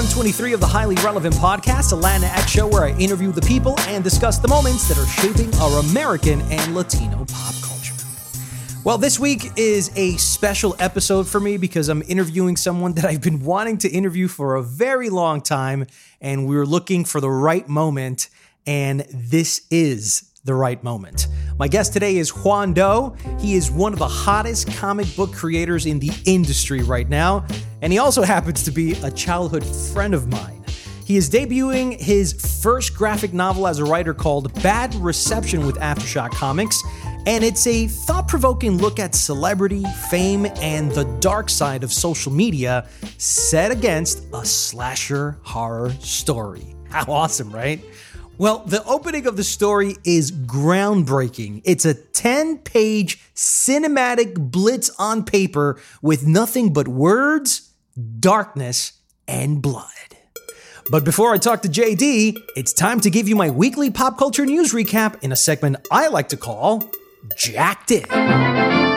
123 of the Highly Relevant Podcast, a Latinx show where I interview the people and discuss the moments that are shaping our American and Latino pop culture. Well, this week is a special episode for me because I'm interviewing someone that I've been wanting to interview for a very long time, and we were looking for the right moment, and this is the right moment. My guest today is Juan Doe. He is one of the hottest comic book creators in the industry right now, and he also happens to be a childhood friend of mine. He is debuting his first graphic novel as a writer called Bad Reception with Aftershock Comics, and it's a thought provoking look at celebrity, fame, and the dark side of social media set against a slasher horror story. How awesome, right? Well, the opening of the story is groundbreaking. It's a 10 page cinematic blitz on paper with nothing but words, darkness, and blood. But before I talk to JD, it's time to give you my weekly pop culture news recap in a segment I like to call Jacked In.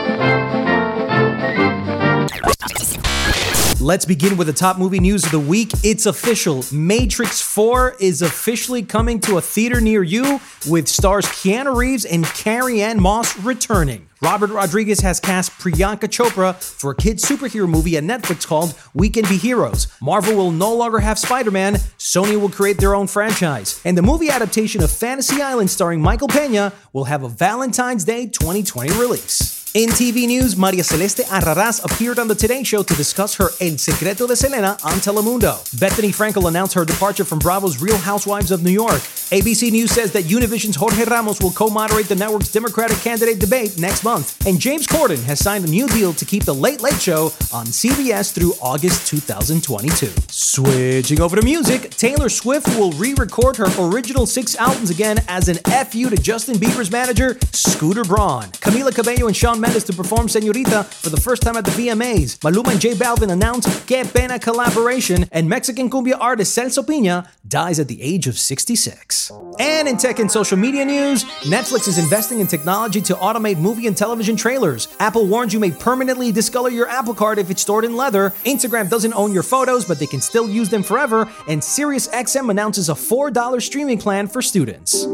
Let's begin with the top movie news of the week. It's official. Matrix 4 is officially coming to a theater near you with stars Keanu Reeves and Carrie Ann Moss returning. Robert Rodriguez has cast Priyanka Chopra for a kid superhero movie at Netflix called We Can Be Heroes. Marvel will no longer have Spider-Man, Sony will create their own franchise. And the movie adaptation of Fantasy Island starring Michael Pena will have a Valentine's Day 2020 release. In TV news, Maria Celeste Arrarás appeared on The Today Show to discuss her El Secreto de Selena on Telemundo. Bethenny Frankel announced her departure from Bravo's Real Housewives of New York. ABC News says that Univision's Jorge Ramos will co moderate the network's Democratic candidate debate next month. And James Corden has signed a new deal to keep The Late Late Show on CBS through August 2022. Switching over to music, Taylor Swift will re record her original six albums again as an FU to Justin Bieber's manager, Scooter Braun. Camila Cabello and Shawn Mendes to perform Senorita for the first time at the VMAs. Maluma and J Balvin announced Que Pena collaboration, and Mexican cumbia artist Celso Piña dies at the age of 66. And in tech and social media news, Netflix is investing in technology to automate movie and television trailers. Apple warns you may permanently discolor your Apple Card if it's stored in leather. Instagram doesn't own your photos, but they can still use them forever. And SiriusXM announces a $4 streaming plan for students.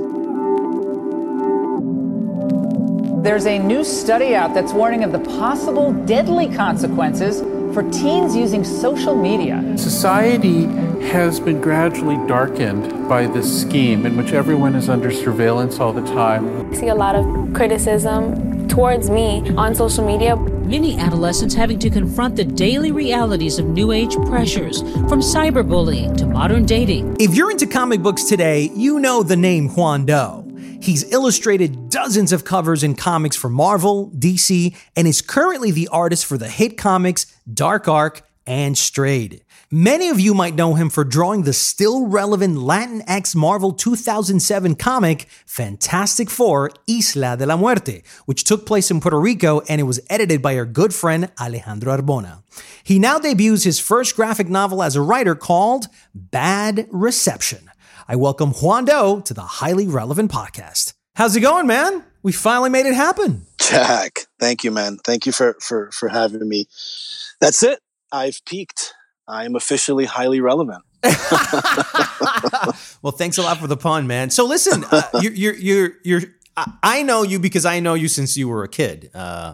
There's a new study out that's warning of the possible deadly consequences for teens using social media. Society has been gradually darkened by this scheme in which everyone is under surveillance all the time. I see a lot of criticism towards me on social media. Many adolescents having to confront the daily realities of new age pressures, from cyberbullying to modern dating. If you're into comic books today, you know the name Juan Doe. He's illustrated dozens of covers in comics for Marvel, DC, and is currently the artist for the hit comics Dark Ark and Strayed. Many of you might know him for drawing the still relevant Latinx Marvel 2007 comic Fantastic Four Isla de la Muerte, which took place in Puerto Rico and it was edited by our good friend Alejandro Arbona. He now debuts his first graphic novel as a writer called Bad Reception. I welcome Juan Doe to the Highly Relevant Podcast. How's it going, man? We finally made it happen. Jack, thank you, man. Thank you for for for having me. That's it. I've peaked. I am officially highly relevant. well, thanks a lot for the pun, man. So listen, uh, you're, you're, you're, you're, I know you because I know you since you were a kid. Uh,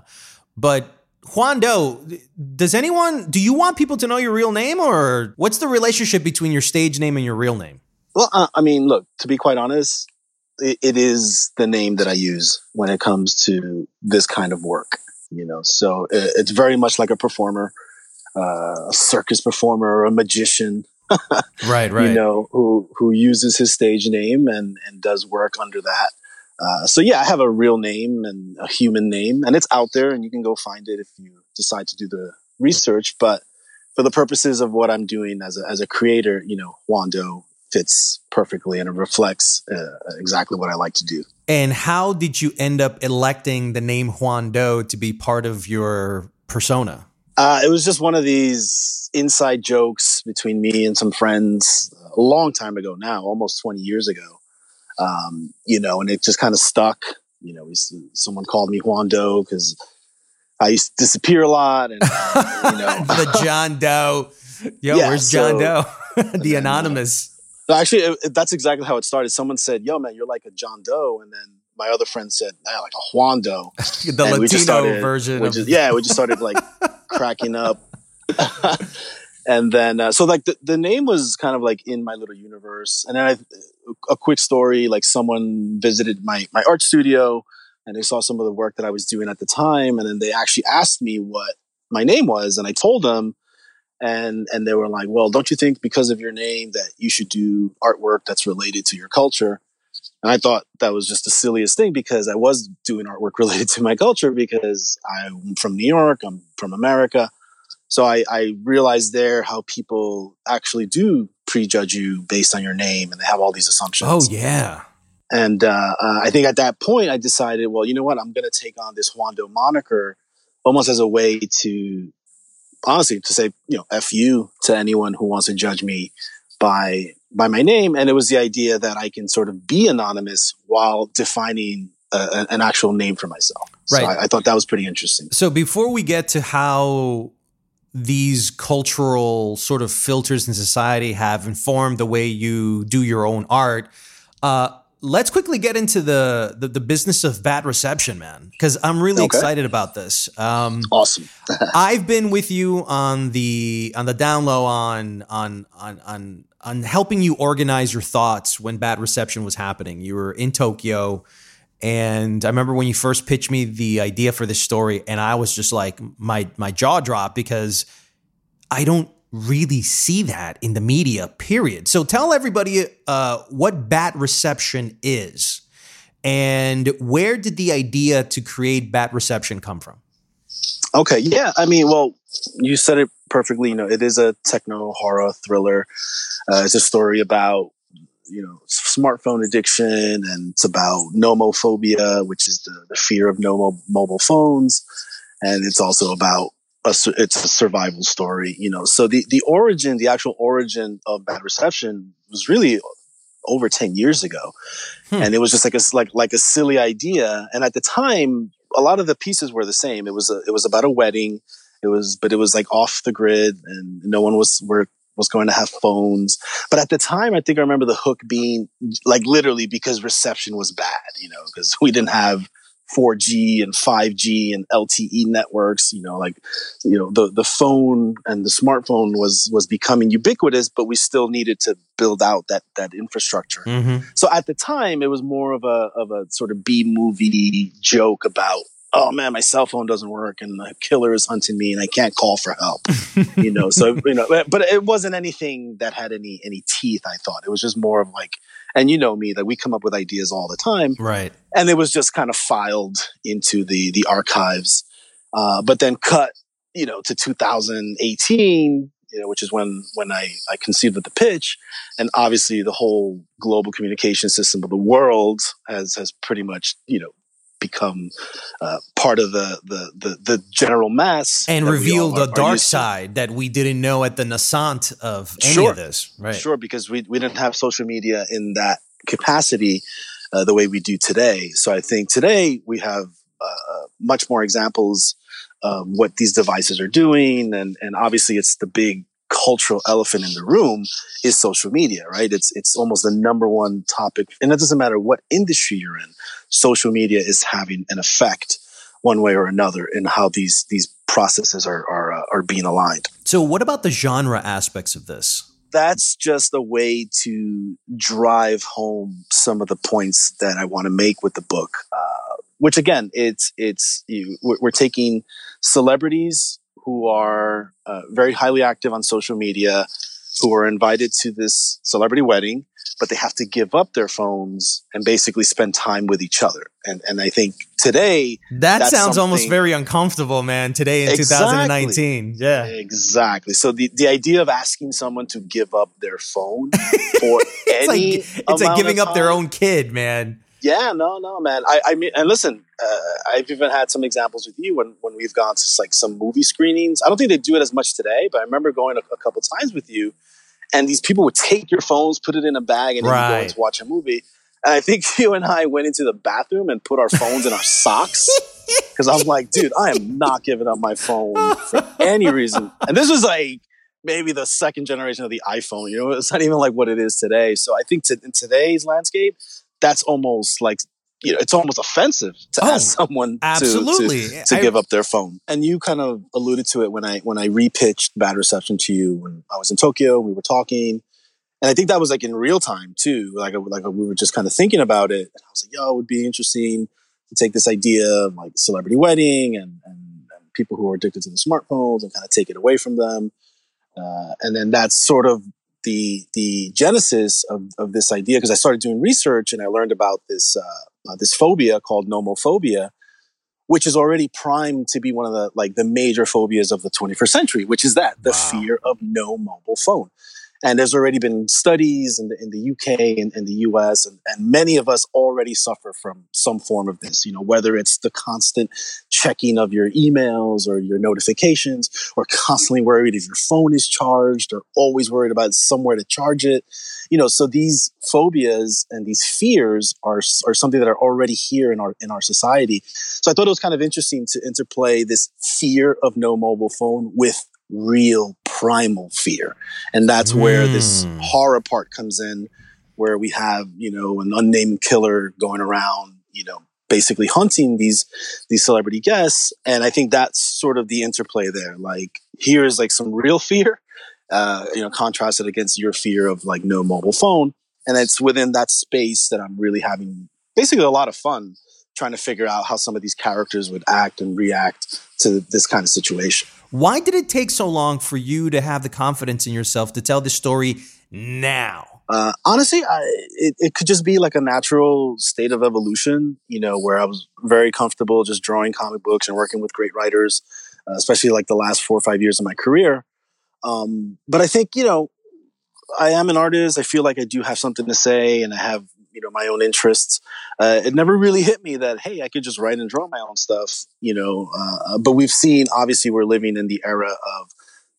but Juan Doe, does anyone, do you want people to know your real name or what's the relationship between your stage name and your real name? Well, uh, I mean, look, to be quite honest, it, it is the name that I use when it comes to this kind of work, you know, so it, it's very much like a performer, uh, a circus performer, a magician. right, right. You know, who, who uses his stage name and, and does work under that. Uh, so yeah, I have a real name and a human name, and it's out there, and you can go find it if you decide to do the research. But for the purposes of what I'm doing as a as a creator, you know, Juan Doe fits perfectly, and it reflects uh, exactly what I like to do. And how did you end up electing the name Juan Doe to be part of your persona? Uh, it was just one of these inside jokes between me and some friends a long time ago now, almost 20 years ago um, you know, and it just kind of stuck. You know, we, someone called me Juan Doe because I used to disappear a lot, and uh, you know, the John Doe. Yo, yeah, where's John so, Doe? the anonymous. Actually, it, that's exactly how it started. Someone said, "Yo, man, you're like a John Doe," and then my other friend said, "Yeah, like a Juan Doe." the and Latino started, version. Of- just, yeah, we just started like cracking up. and then uh, so like the, the name was kind of like in my little universe and then I, a quick story like someone visited my my art studio and they saw some of the work that i was doing at the time and then they actually asked me what my name was and i told them and and they were like well don't you think because of your name that you should do artwork that's related to your culture and i thought that was just the silliest thing because i was doing artwork related to my culture because i'm from new york i'm from america so I, I realized there how people actually do prejudge you based on your name and they have all these assumptions. Oh, yeah. And uh, uh, I think at that point, I decided, well, you know what? I'm going to take on this Juan moniker almost as a way to, honestly, to say, you know, F you to anyone who wants to judge me by by my name. And it was the idea that I can sort of be anonymous while defining a, an actual name for myself. Right. So I, I thought that was pretty interesting. So before we get to how these cultural sort of filters in society have informed the way you do your own art. Uh, let's quickly get into the, the, the business of bad reception, man, because I'm really okay. excited about this. Um, awesome. I've been with you on the on the down low on on on on on helping you organize your thoughts when bad reception was happening. You were in Tokyo. And I remember when you first pitched me the idea for this story, and I was just like, my my jaw dropped because I don't really see that in the media. Period. So tell everybody uh, what Bad Reception is, and where did the idea to create Bad Reception come from? Okay, yeah, I mean, well, you said it perfectly. You know, it is a techno horror thriller. Uh, it's a story about you know smartphone addiction and it's about nomophobia which is the, the fear of no mobile phones and it's also about a, it's a survival story you know. So the, the origin the actual origin of bad reception was really over 10 years ago. Hmm. and it was just like a like like a silly idea. And at the time a lot of the pieces were the same. It was a, it was about a wedding. It was but it was like off the grid and no one was were was going to have phones. But at the time, I think I remember the hook being like literally because reception was bad, you know, because we didn't have 4G and 5G and LTE networks, you know, like, you know, the, the phone and the smartphone was, was becoming ubiquitous, but we still needed to build out that, that infrastructure. Mm-hmm. So at the time, it was more of a, of a sort of B movie joke about oh man, my cell phone doesn't work and the killer is hunting me and I can't call for help. you know, so you know, but it wasn't anything that had any any teeth. I thought it was just more of like, and you know me that we come up with ideas all the time, right? And it was just kind of filed into the the archives, uh, but then cut, you know, to 2018. You know, which is when when I, I conceived of the pitch, and obviously the whole global communication system of the world has has pretty much you know become uh, part of the, the, the the general mass and reveal the are, dark are side that we didn't know at the nascent of any sure. of this. Right? Sure, because we we didn't have social media in that capacity uh, the way we do today. So I think today we have uh, uh much more examples of what these devices are doing, and and obviously it's the big cultural elephant in the room is social media, right? It's it's almost the number one topic, and it doesn't matter what industry you're in. Social media is having an effect one way or another in how these these processes are are uh, are being aligned. So, what about the genre aspects of this? That's just a way to drive home some of the points that I want to make with the book. Uh, which again, it's it's you, we're taking celebrities who are uh, very highly active on social media, who are invited to this celebrity wedding, but they have to give up their phones and basically spend time with each other. And and I think today that sounds almost very uncomfortable, man. Today in exactly, 2019, yeah, exactly. So the the idea of asking someone to give up their phone for it's any like, it's like giving up their own kid, man. Yeah, no, no, man. I, I mean, and listen, uh, I've even had some examples with you when, when we've gone to like some movie screenings. I don't think they do it as much today, but I remember going a, a couple times with you, and these people would take your phones, put it in a bag, and then right. go to watch a movie. And I think you and I went into the bathroom and put our phones in our socks because I'm like, dude, I am not giving up my phone for any reason. And this was like maybe the second generation of the iPhone. You know, it's not even like what it is today. So I think to, in today's landscape, that's almost like you know, it's almost offensive to oh, ask someone absolutely. to, to, to I, give up their phone. And you kind of alluded to it when I when I repitched Bad Reception to you when I was in Tokyo. We were talking, and I think that was like in real time too. Like like we were just kind of thinking about it. And I was like, "Yo, it would be interesting to take this idea of like celebrity wedding and, and, and people who are addicted to the smartphones and kind of take it away from them." Uh, and then that's sort of the the genesis of, of this idea because I started doing research and I learned about this uh, uh, this phobia called nomophobia, which is already primed to be one of the like the major phobias of the 21st century, which is that the wow. fear of no mobile phone. And there's already been studies in the, in the UK and in the US, and, and many of us already suffer from some form of this, you know, whether it's the constant checking of your emails or your notifications, or constantly worried if your phone is charged, or always worried about somewhere to charge it. You know, so these phobias and these fears are, are something that are already here in our in our society. So I thought it was kind of interesting to interplay this fear of no mobile phone with real primal fear. And that's mm. where this hmm. horror part comes in, where we have, you know, an unnamed killer going around, you know, basically hunting these these celebrity guests. And I think that's sort of the interplay there. Like here's like some real fear, uh, you know, contrasted against your fear of like no mobile phone. And it's within that space that I'm really having basically a lot of fun trying to figure out how some of these characters would act and react to this kind of situation. Why did it take so long for you to have the confidence in yourself to tell this story now? Uh, honestly, I, it, it could just be like a natural state of evolution, you know, where I was very comfortable just drawing comic books and working with great writers, uh, especially like the last four or five years of my career. Um, but I think, you know, I am an artist. I feel like I do have something to say and I have you know my own interests. Uh, it never really hit me that hey, I could just write and draw my own stuff, you know. Uh, but we've seen obviously we're living in the era of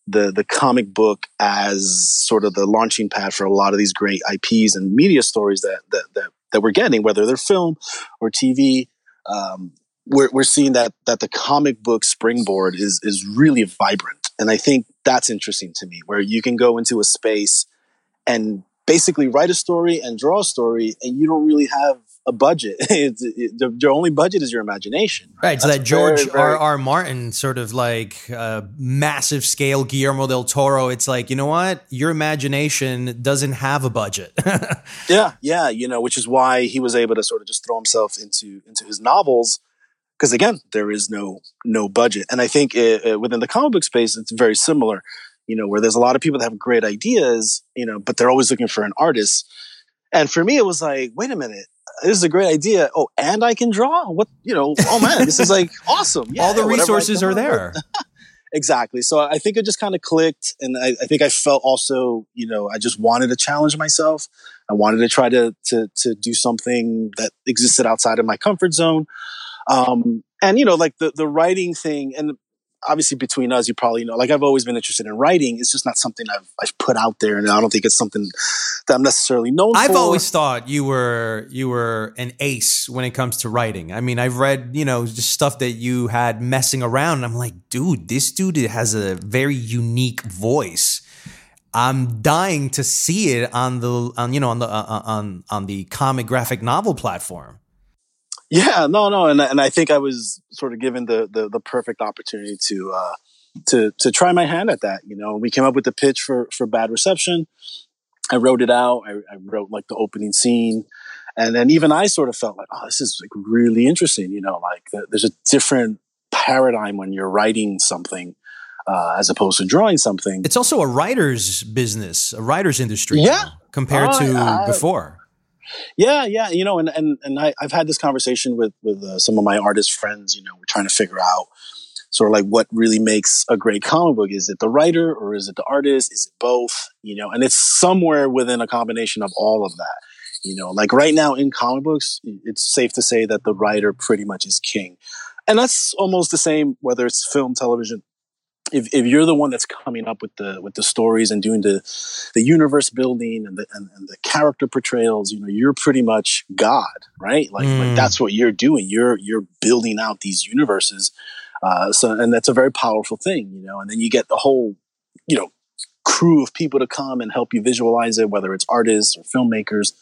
the the comic book as sort of the launching pad for a lot of these great IPs and media stories that that that, that we're getting, whether they're film or TV. Um, we're, we're seeing that that the comic book springboard is is really vibrant, and I think that's interesting to me, where you can go into a space and basically write a story and draw a story, and you don't really have a budget. it, the, your only budget is your imagination. Right. So that George very, very, R. R. Martin sort of like uh, massive scale Guillermo del Toro. It's like you know what, your imagination doesn't have a budget. yeah, yeah. You know, which is why he was able to sort of just throw himself into into his novels. Because again, there is no no budget, and I think it, uh, within the comic book space, it's very similar you know, where there's a lot of people that have great ideas, you know, but they're always looking for an artist. And for me, it was like, wait a minute, this is a great idea. Oh, and I can draw. What, you know, oh man, this is like awesome. Yeah, All the resources are there. exactly. So I think it just kind of clicked. And I, I, think I felt also, you know, I just wanted to challenge myself. I wanted to try to, to, to do something that existed outside of my comfort zone. Um, and you know, like the, the writing thing and obviously between us, you probably know, like I've always been interested in writing. It's just not something I've, I've put out there. And I don't think it's something that I'm necessarily known for. I've for. always thought you were, you were an ace when it comes to writing. I mean, I've read, you know, just stuff that you had messing around. And I'm like, dude, this dude has a very unique voice. I'm dying to see it on the on you know on the uh, uh on on the comic graphic novel platform. Yeah, no, no, and and I think I was sort of given the the, the perfect opportunity to uh, to to try my hand at that. You know, we came up with the pitch for for bad reception. I wrote it out. I, I wrote like the opening scene, and then even I sort of felt like, oh, this is like really interesting. You know, like the, there's a different paradigm when you're writing something. Uh, as opposed to drawing something, it's also a writer's business, a writer's industry. Yeah, compared uh, to before. Yeah, yeah, you know, and and and I, have had this conversation with with uh, some of my artist friends. You know, we're trying to figure out sort of like what really makes a great comic book. Is it the writer or is it the artist? Is it both? You know, and it's somewhere within a combination of all of that. You know, like right now in comic books, it's safe to say that the writer pretty much is king. And that's almost the same whether it's film, television, if, if you're the one that's coming up with the with the stories and doing the the universe building and the and, and the character portrayals, you know, you're pretty much God, right? Like, mm. like that's what you're doing. You're you're building out these universes. Uh, so and that's a very powerful thing, you know. And then you get the whole, you know, crew of people to come and help you visualize it, whether it's artists or filmmakers,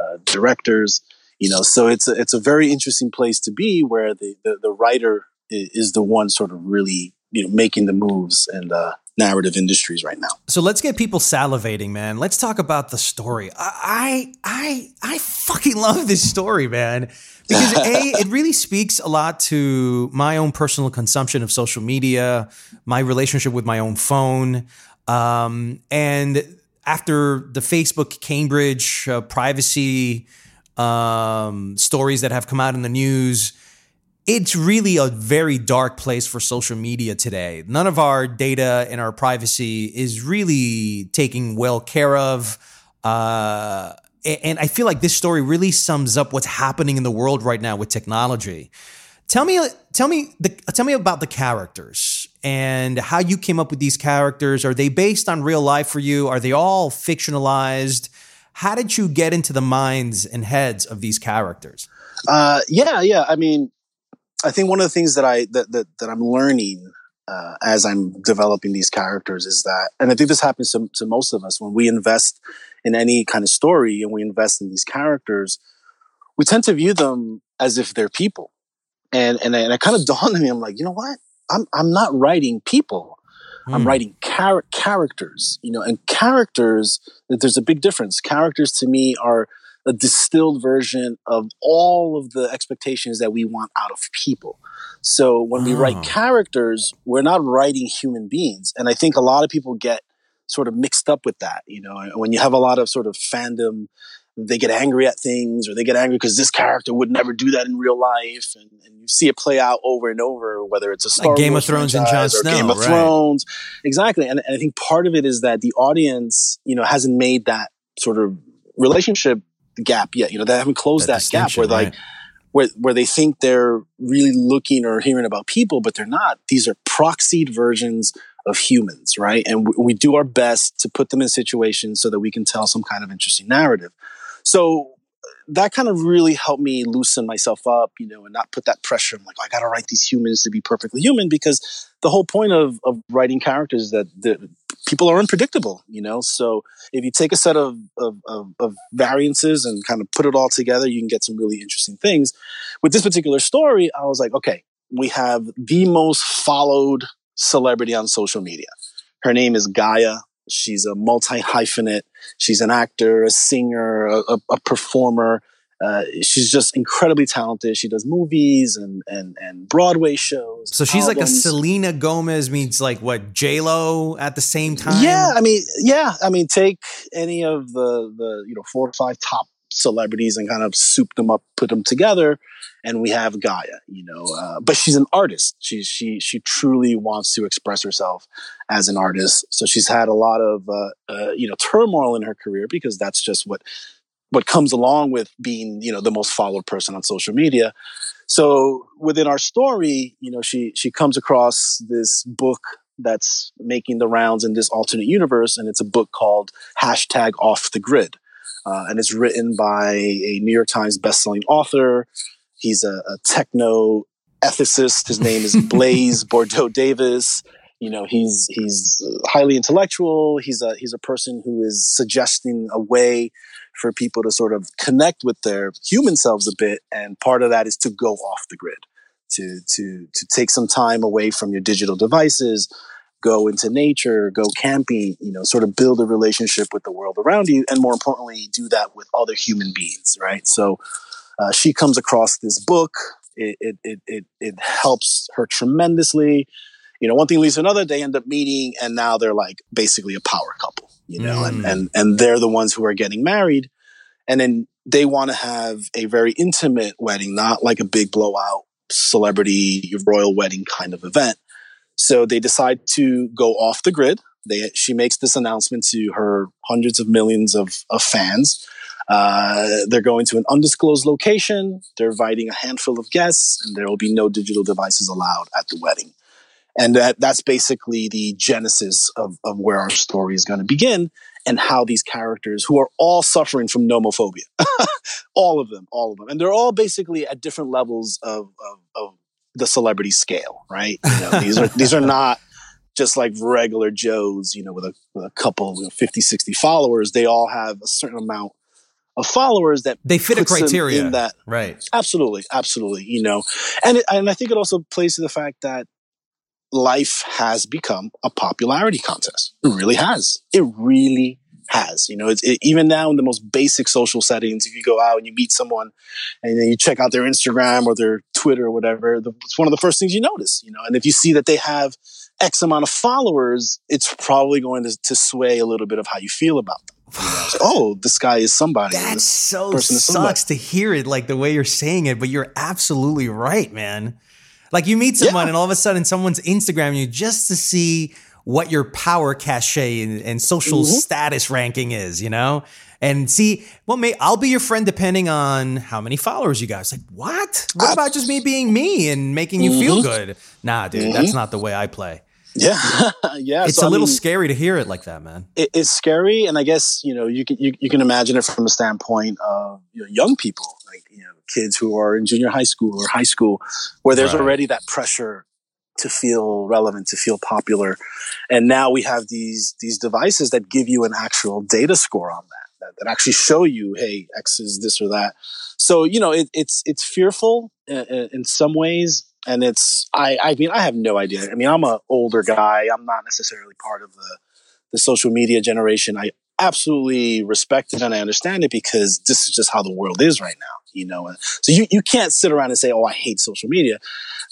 uh, directors, you know. So it's a, it's a very interesting place to be where the the, the writer is the one sort of really you know making the moves and the narrative industries right now. So let's get people salivating, man. Let's talk about the story. I I I fucking love this story, man. Because a it really speaks a lot to my own personal consumption of social media, my relationship with my own phone, um, and after the Facebook Cambridge uh, privacy um, stories that have come out in the news it's really a very dark place for social media today. None of our data and our privacy is really taken well care of. Uh, and I feel like this story really sums up what's happening in the world right now with technology. Tell me, tell me, the, tell me about the characters and how you came up with these characters. Are they based on real life for you? Are they all fictionalized? How did you get into the minds and heads of these characters? Uh, yeah, yeah. I mean, I think one of the things that I that that, that I'm learning uh, as I'm developing these characters is that, and I think this happens to, to most of us when we invest in any kind of story and we invest in these characters, we tend to view them as if they're people. And and, and it kind of dawned on me, I'm like, you know what? I'm I'm not writing people. Mm. I'm hmm. writing char- characters, you know, and characters. There's a big difference. Characters to me are a distilled version of all of the expectations that we want out of people. So when oh. we write ah. characters, we're not writing human beings. And I think a lot of people get sort of mixed up with that. You know, when you have a lot of sort of fandom, they get angry at things or they get angry because this character would never do that in real life. And, and you see it play out over and over, whether it's a Star like Game Wars of Thrones and Jon Snow. Game of right. Thrones. Exactly. And, and I think part of it is that the audience, you know, hasn't made that sort of relationship gap yet. You know, they haven't closed that, that gap where right. like where where they think they're really looking or hearing about people, but they're not. These are proxied versions of humans, right? And we do our best to put them in situations so that we can tell some kind of interesting narrative. So that kind of really helped me loosen myself up, you know, and not put that pressure. I'm like, oh, I got to write these humans to be perfectly human because the whole point of, of writing characters is that the, people are unpredictable, you know. So if you take a set of, of, of, of, variances and kind of put it all together, you can get some really interesting things. With this particular story, I was like, okay, we have the most followed celebrity on social media. Her name is Gaia. She's a multi hyphenate. She's an actor, a singer, a, a, a performer. Uh, she's just incredibly talented. She does movies and and and Broadway shows. So she's albums. like a Selena Gomez means like what J Lo at the same time. Yeah, I mean, yeah, I mean, take any of the the you know four or five top celebrities and kind of soup them up, put them together, and we have Gaia. You know, uh, but she's an artist. She she she truly wants to express herself as an artist. So she's had a lot of uh, uh, you know turmoil in her career because that's just what what comes along with being, you know, the most followed person on social media. So within our story, you know, she she comes across this book that's making the rounds in this alternate universe, and it's a book called hashtag Off the Grid, uh, and it's written by a New York Times bestselling author. He's a, a techno ethicist. His name is Blaze Bordeaux Davis. You know, he's he's highly intellectual. He's a he's a person who is suggesting a way for people to sort of connect with their human selves a bit, and part of that is to go off the grid, to to to take some time away from your digital devices, go into nature, go camping, you know, sort of build a relationship with the world around you, and more importantly, do that with other human beings, right? So uh, she comes across this book. It, it, it, it, it helps her tremendously. You know, one thing leads to another. They end up meeting, and now they're like basically a power couple. You know, mm. and and and they're the ones who are getting married, and then they want to have a very intimate wedding, not like a big blowout celebrity royal wedding kind of event. So they decide to go off the grid. They, she makes this announcement to her hundreds of millions of, of fans. Uh, they're going to an undisclosed location. They're inviting a handful of guests, and there will be no digital devices allowed at the wedding. And that, that's basically the genesis of, of where our story is going to begin and how these characters, who are all suffering from nomophobia, all of them, all of them, and they're all basically at different levels of, of, of the celebrity scale, right? You know, these are these are not just like regular Joes, you know, with a, with a couple, you know, 50, 60 followers. They all have a certain amount of followers that they fit a criteria in that. Right. Absolutely. Absolutely. You know, and, it, and I think it also plays to the fact that life has become a popularity contest. It really has. It really has. You know, it's it, even now in the most basic social settings. If you go out and you meet someone, and then you check out their Instagram or their Twitter or whatever, the, it's one of the first things you notice. You know, and if you see that they have X amount of followers, it's probably going to, to sway a little bit of how you feel about them. You know, like, oh, this guy is somebody. That so sucks to hear it like the way you're saying it, but you're absolutely right, man. Like you meet someone yeah. and all of a sudden someone's Instagram you just to see what your power cachet and, and social mm-hmm. status ranking is, you know? And see, well, may I'll be your friend depending on how many followers you guys. Like, what? What about just me being me and making you mm-hmm. feel good? Nah, dude, mm-hmm. that's not the way I play. Yeah, yeah. It's so, a little mean, scary to hear it like that, man. It, it's scary, and I guess you know you can you, you can imagine it from the standpoint of you know, young people, like you know kids who are in junior high school or high school, where there's right. already that pressure to feel relevant, to feel popular. And now we have these, these devices that give you an actual data score on that, that, that actually show you, hey, X is this or that. So, you know, it, it's, it's fearful in, uh, uh, in some ways. And it's, I, I mean, I have no idea. I mean, I'm an older guy. I'm not necessarily part of the, the social media generation. I absolutely respect it and I understand it because this is just how the world is right now, you know. So you, you can't sit around and say, "Oh, I hate social media."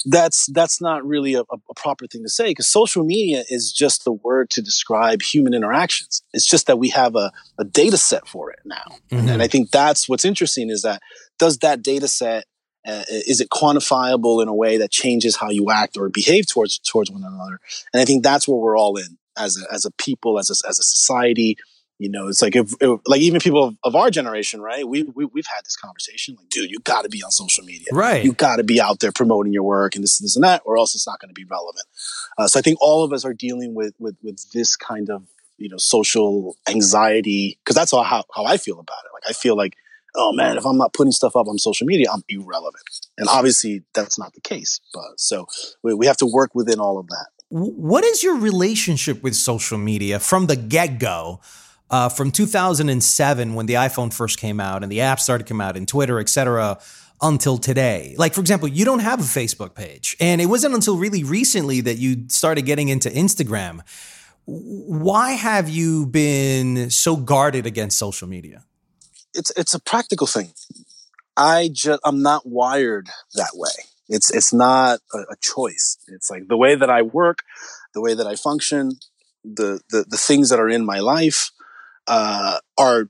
that's that's not really a, a proper thing to say because social media is just the word to describe human interactions. It's just that we have a, a data set for it now, mm-hmm. and I think that's what's interesting is that does that data set uh, is it quantifiable in a way that changes how you act or behave towards towards one another? And I think that's where we're all in as a, as a people, as a, as a society, you know, it's like if, if like even people of, of, our generation, right? We, we we've had this conversation. Like, dude, you got to be on social media, right? You got to be out there promoting your work and this, and this, and that, or else it's not going to be relevant. Uh, so I think all of us are dealing with with with this kind of you know social anxiety because that's how, how how I feel about it. Like I feel like, oh man, if I'm not putting stuff up on social media, I'm irrelevant, and obviously that's not the case. But so we, we have to work within all of that. What is your relationship with social media from the get go? Uh, from 2007 when the iPhone first came out and the app started to come out and Twitter, etc., until today. Like, for example, you don't have a Facebook page. And it wasn't until really recently that you started getting into Instagram. Why have you been so guarded against social media? It's it's a practical thing. I just I'm not wired that way. It's it's not a, a choice. It's like the way that I work, the way that I function, the the, the things that are in my life uh, are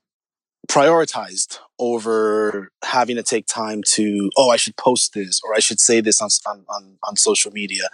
prioritized over having to take time to oh i should post this or i should say this on on on, social media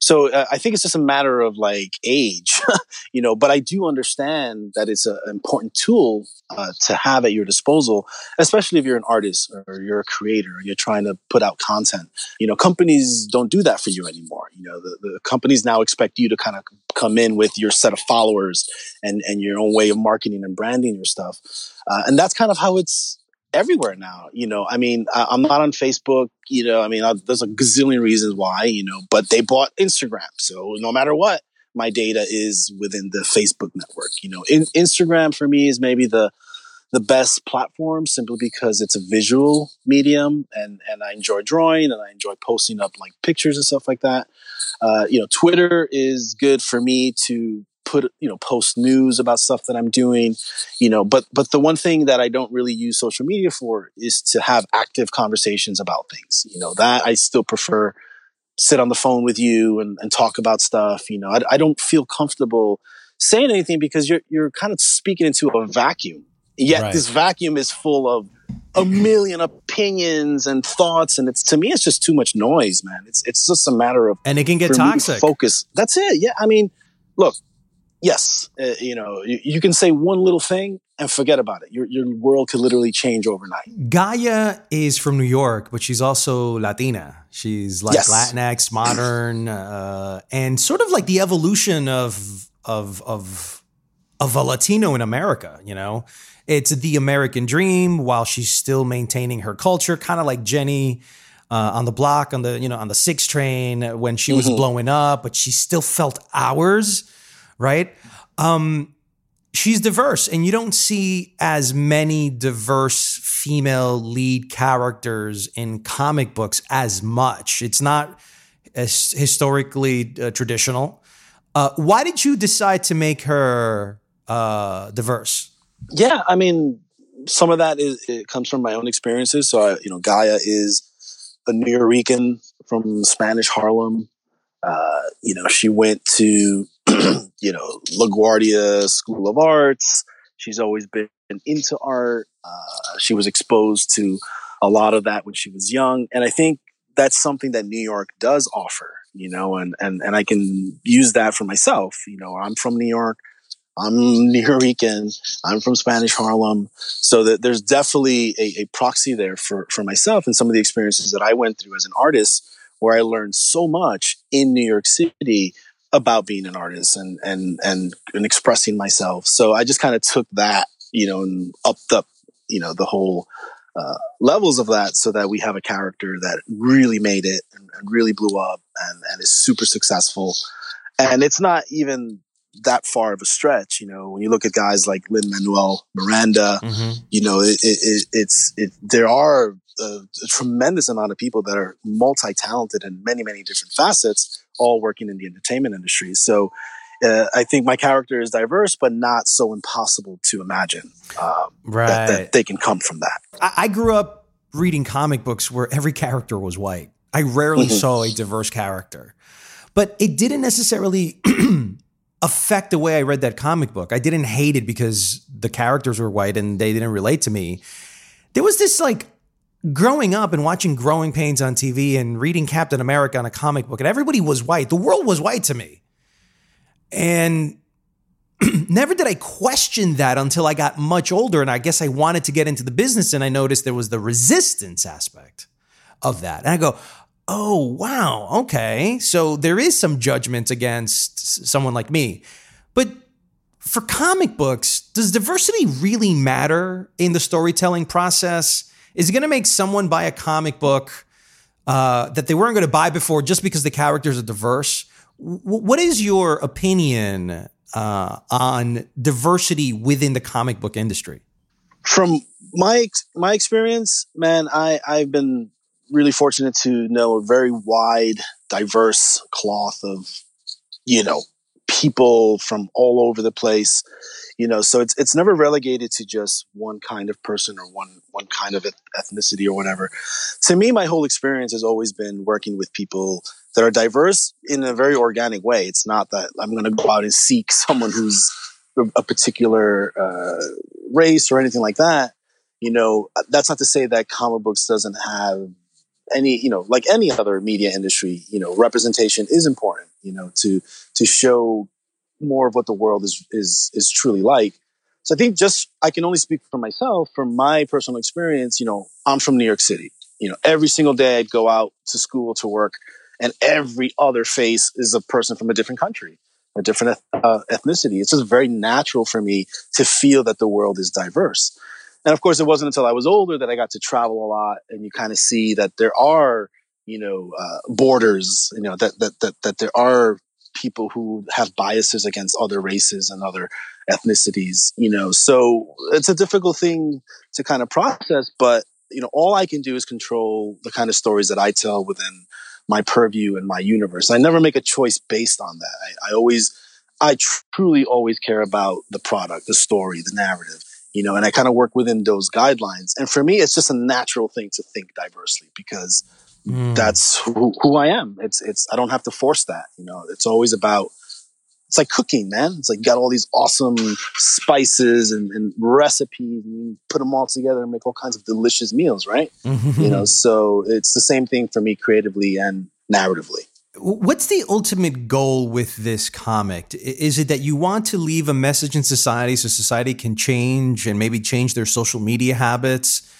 so uh, I think it's just a matter of like age, you know. But I do understand that it's an important tool uh, to have at your disposal, especially if you're an artist or you're a creator or you're trying to put out content. You know, companies don't do that for you anymore. You know, the, the companies now expect you to kind of come in with your set of followers and and your own way of marketing and branding your stuff, uh, and that's kind of how it's everywhere now. You know, I mean, I, am not on Facebook. You know, I mean, I, there's a gazillion reasons why. You know, but they bought Instagram, so no matter what, my data is within the Facebook network. You know, in, Instagram for me is maybe the the best platform simply because it's a visual medium and and I enjoy drawing and I enjoy posting up like pictures and stuff like that. Uh, you know, Twitter is good for me to put you know post news about stuff that I'm doing. You know, but but the one thing that I don't really use social media for is to have active conversations about things. You know, that I still prefer sit on the phone with you and, and talk about stuff. You know, I, I don't feel comfortable saying anything because you're you're kind of speaking into a vacuum. Yet right. this vacuum is full of a million opinions and thoughts, and it's to me it's just too much noise, man. It's it's just a matter of and it can get toxic. Focus. That's it. Yeah, I mean, look, yes, uh, you know, you, you, can say one little thing and forget about it. Your your world could literally change overnight. Gaia is from New York, but she's also Latina. She's like yes. Latinx, modern, uh, and sort of like the evolution of of of of a Latino in America. You know, it's the American dream while she's still maintaining her culture, kind of like Jenny. Uh, on the block, on the you know on the six train when she was mm-hmm. blowing up, but she still felt ours, right? Um, she's diverse and you don't see as many diverse female lead characters in comic books as much. It's not as historically uh, traditional. Uh, why did you decide to make her uh, diverse? Yeah i mean some of that is it comes from my own experiences. So I, you know gaia is a new Rican from spanish harlem uh, you know she went to you know, LaGuardia School of Arts. She's always been into art. Uh, she was exposed to a lot of that when she was young. And I think that's something that New York does offer, you know, and, and, and I can use that for myself. You know, I'm from New York. I'm New Rican. I'm from Spanish Harlem. So that there's definitely a, a proxy there for, for myself and some of the experiences that I went through as an artist where I learned so much in New York City about being an artist and and and, and expressing myself. So I just kind of took that, you know, and upped up, you know, the whole uh, levels of that so that we have a character that really made it and, and really blew up and, and is super successful. And it's not even that far of a stretch. You know, when you look at guys like Lin Manuel Miranda, mm-hmm. you know, it, it, it, it's it. There are a, a, tremendous amount of people that are multi talented in many many different facets, all working in the entertainment industry. So. Uh, I think my character is diverse, but not so impossible to imagine um, right. that, that, they can come from that. I, I, grew up reading comic books where every character was white. I rarely mm-hmm. saw a diverse character, but it didn't necessarily affect the way I read that comic book. I didn't hate it because the characters were white and they didn't relate to me. There was this like growing up and watching Growing Pains on TV and reading Captain America on a comic book, and everybody was white. The world was white to me. And never did I question that until I got much older. And I guess I wanted to get into the business and I noticed there was the resistance aspect of that. And I go, oh, wow, okay. So there is some judgment against someone like me. But for comic books, does diversity really matter in the storytelling process? Is it going to make someone buy a comic book uh, that they weren't going to buy before just because the characters are diverse? W- what is your opinion uh, on diversity within the comic book industry? From my my experience, man, I I've been really fortunate to know a very wide, diverse cloth of, you know, people from all over the place. You know, so it's it's never relegated to just one kind of person or one one kind of ethnicity or whatever. To me, my whole experience has always been working with people that are diverse in a very organic way. It's not that I'm going to go out and seek someone who's a particular uh, race or anything like that. You know, that's not to say that comic books doesn't have any, you know, like any other media industry, you know, representation is important, you know, to, to show more of what the world is, is, is truly like. So I think just, I can only speak for myself, from my personal experience, you know, I'm from New York City. You know, every single day I'd go out to school to work and every other face is a person from a different country, a different uh, ethnicity. It's just very natural for me to feel that the world is diverse. And of course, it wasn't until I was older that I got to travel a lot, and you kind of see that there are, you know, uh, borders, you know, that that that that there are people who have biases against other races and other ethnicities, you know. So it's a difficult thing to kind of process, but you know, all I can do is control the kind of stories that I tell within my purview and my universe. I never make a choice based on that. I, I always, I truly always care about the product, the story, the narrative, you know, and I kind of work within those guidelines. And for me, it's just a natural thing to think diversely because mm. that's who, who I am. It's, it's, I don't have to force that, you know, it's always about it's like cooking, man. It's like you got all these awesome spices and, and recipes, and you put them all together and make all kinds of delicious meals, right? Mm-hmm. You know, so it's the same thing for me creatively and narratively. What's the ultimate goal with this comic? Is it that you want to leave a message in society so society can change and maybe change their social media habits?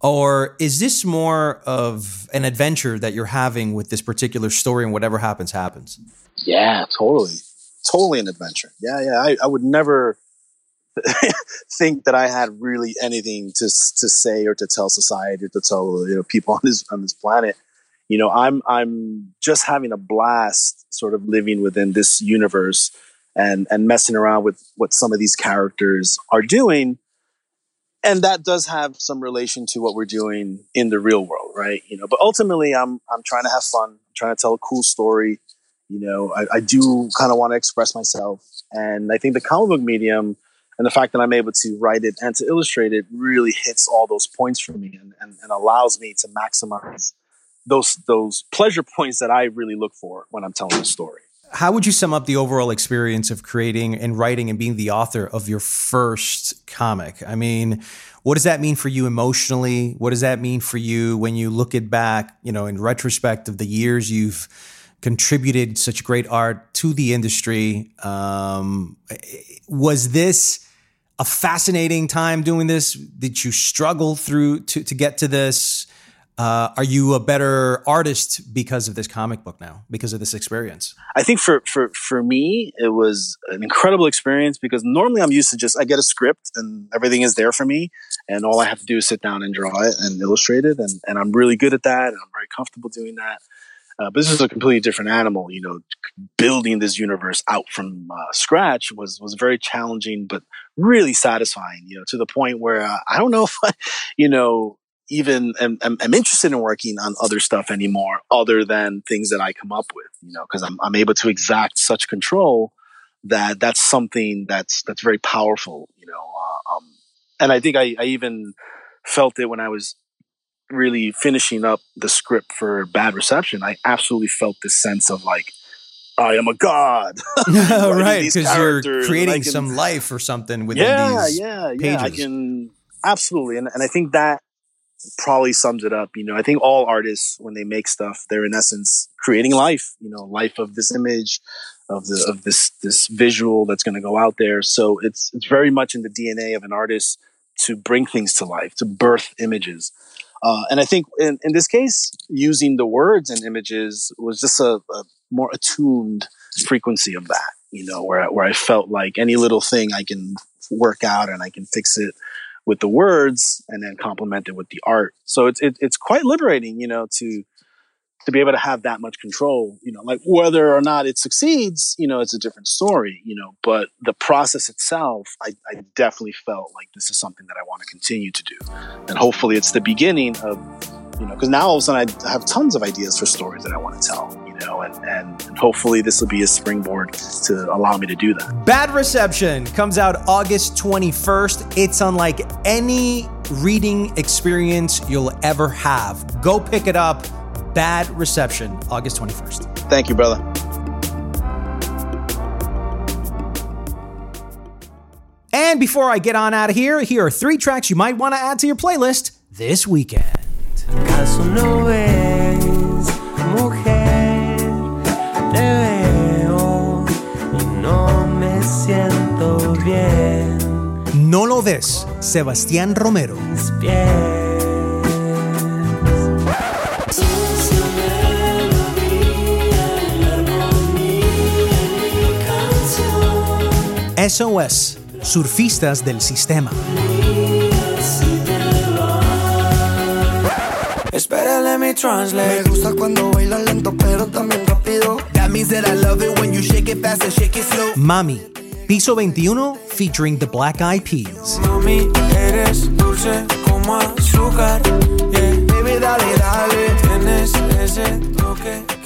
Or is this more of an adventure that you're having with this particular story and whatever happens, happens? Yeah, totally totally an adventure. Yeah, yeah. I, I would never think that I had really anything to to say or to tell society or to tell you know people on this on this planet. You know, I'm I'm just having a blast, sort of living within this universe and and messing around with what some of these characters are doing. And that does have some relation to what we're doing in the real world, right? You know, but ultimately, I'm I'm trying to have fun. I'm trying to tell a cool story you know, I, I do kind of want to express myself. And I think the comic book medium and the fact that I'm able to write it and to illustrate it really hits all those points for me and, and, and allows me to maximize those those pleasure points that I really look for when I'm telling a story. How would you sum up the overall experience of creating and writing and being the author of your first comic? I mean, what does that mean for you emotionally? What does that mean for you when you look it back, you know, in retrospect of the years you've contributed such great art to the industry. Um, was this a fascinating time doing this? Did you struggle through to, to get to this? Uh, are you a better artist because of this comic book now, because of this experience? I think for, for, for me, it was an incredible experience because normally I'm used to just, I get a script and everything is there for me. And all I have to do is sit down and draw it and illustrate it. And, and I'm really good at that. And I'm very comfortable doing that. Uh, but this is a completely different animal. You know, building this universe out from uh, scratch was was very challenging, but really satisfying. You know, to the point where uh, I don't know if I, you know, even am, am, am, interested in working on other stuff anymore, other than things that I come up with. You know, because I'm I'm able to exact such control that that's something that's that's very powerful. You know, uh, um, and I think I, I even felt it when I was really finishing up the script for Bad Reception, I absolutely felt this sense of like, I am a god. right, because you're creating can, some life or something within yeah, these yeah, yeah. Yeah, I can absolutely, and and I think that probably sums it up. You know, I think all artists when they make stuff, they're in essence creating life. You know, life of this image, of the of this this visual that's going to go out there. So it's it's very much in the DNA of an artist to bring things to life, to birth images. Uh, and I think in, in this case, using the words and images was just a, a, more attuned frequency of that, you know, where, where I felt like any little thing I can work out and I can fix it with the words and then complement it with the art. So it's, it, it's quite liberating, you know, to, to be able to have that much control, you know, like whether or not it succeeds, you know, it's a different story, you know, but the process itself, I, I definitely felt like this is something that I want to continue to do. And hopefully it's the beginning of, you know, because now all of a sudden I have tons of ideas for stories that I want to tell, you know, and, and, and hopefully this will be a springboard to allow me to do that. Bad Reception comes out August 21st. It's unlike any reading experience you'll ever have. Go pick it up Bad Reception, August 21st. Thank you, brother. And before I get on out of here, here are three tracks you might want to add to your playlist this weekend. ¿Acaso no ves, mujer? Te veo y no me siento bien. No lo ves, Sebastián Romero. SOS, surfistas del sistema. Me translate. Me gusta cuando bailas lento, pero también rápido. That means that I love it when you shake it fast and shake it slow. Mami, Piso 21 featuring the Black Eyed Peas. Mami, eres dulce como azúcar. Yeah. Baby, dale, dale. Tienes ese toque.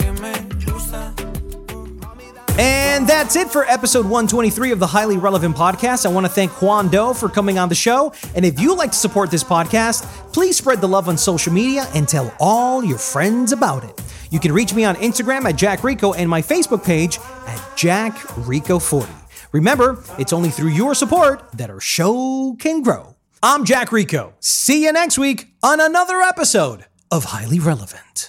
And that's it for episode 123 of the Highly Relevant Podcast. I want to thank Juan Doe for coming on the show. And if you like to support this podcast, please spread the love on social media and tell all your friends about it. You can reach me on Instagram at Jack Rico and my Facebook page at Jack Rico40. Remember, it's only through your support that our show can grow. I'm Jack Rico. See you next week on another episode of Highly Relevant.